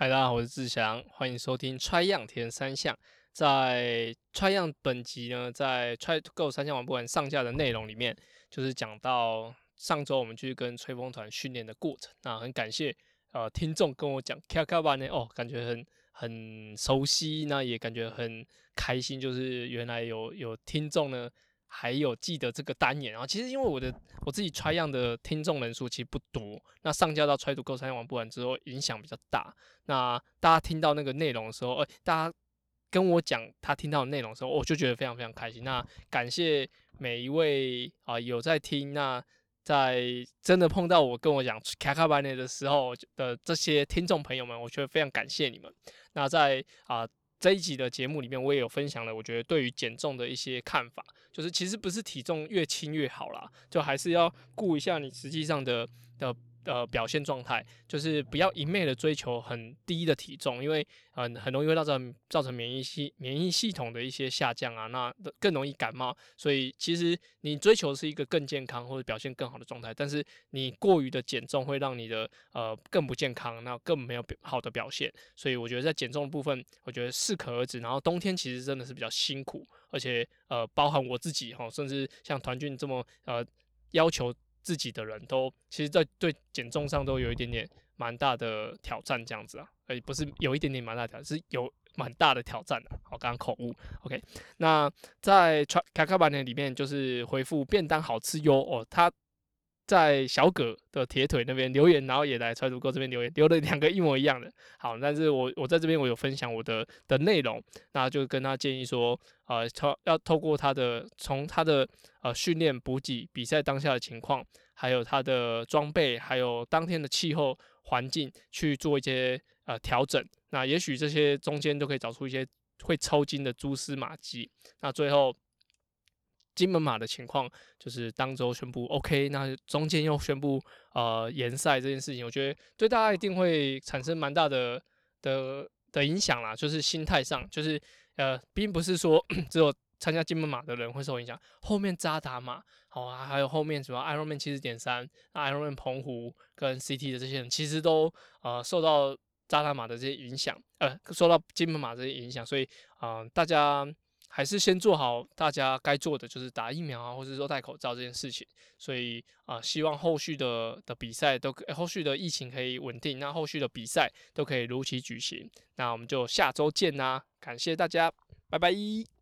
嗨，大家好，我是志祥，欢迎收听 Try 样田三项。在 Try 样本集呢，在 Try to Go 三项玩不完上架的内容里面，就是讲到上周我们去跟吹风团训练的过程。那很感谢呃听众跟我讲卡卡班呢，哦，感觉很很熟悉，那也感觉很开心，就是原来有有听众呢。还有记得这个单元，然后其实因为我的我自己 try 样的听众人数其实不多，那上架到 try to go 三项玩不完之后影响比较大。那大家听到那个内容的时候，哎，大家跟我讲他听到的内容的时候，我就觉得非常非常开心。那感谢每一位啊、有在听，那在真的碰到我跟我讲卡卡班内的时候的这些听众朋友们，我觉得非常感谢你们。那在啊。这一集的节目里面，我也有分享了，我觉得对于减重的一些看法，就是其实不是体重越轻越好啦，就还是要顾一下你实际上的的。呃，表现状态就是不要一昧的追求很低的体重，因为很、呃、很容易会造成造成免疫系免疫系统的一些下降啊，那更容易感冒。所以其实你追求是一个更健康或者表现更好的状态，但是你过于的减重会让你的呃更不健康，那更没有好的表现。所以我觉得在减重的部分，我觉得适可而止。然后冬天其实真的是比较辛苦，而且呃，包含我自己哈，甚至像团俊这么呃要求。自己的人都其实，在对减重上都有一点点蛮大的挑战，这样子啊，诶，不是有一点点蛮大挑战，是有蛮大的挑战的。我，刚刚口误，OK。那在卡卡班的里面，就是回复便当好吃哟哦，他。在小葛的铁腿那边留言，然后也来川读哥这边留言，留了两个一模一样的。好，但是我我在这边我有分享我的的内容，那就跟他建议说，呃，透要透过他的从他的呃训练补给、比赛当下的情况，还有他的装备，还有当天的气候环境去做一些呃调整。那也许这些中间都可以找出一些会抽筋的蛛丝马迹。那最后。金门马的情况就是当周宣布 OK，那中间又宣布呃延赛这件事情，我觉得对大家一定会产生蛮大的的的影响啦。就是心态上，就是呃，并不是说 只有参加金门马的人会受影响，后面扎达马，好啊，还有后面什么 Ironman 七十点三、Ironman 澎湖跟 CT 的这些人，其实都呃受到扎达马的这些影响，呃，受到金门马这些影响，所以啊、呃，大家。还是先做好大家该做的，就是打疫苗啊，或者说戴口罩这件事情。所以啊、希望后续的的比赛都可，后续的疫情可以稳定，那后续的比赛都可以如期举行。那我们就下周见啦，感谢大家，拜拜。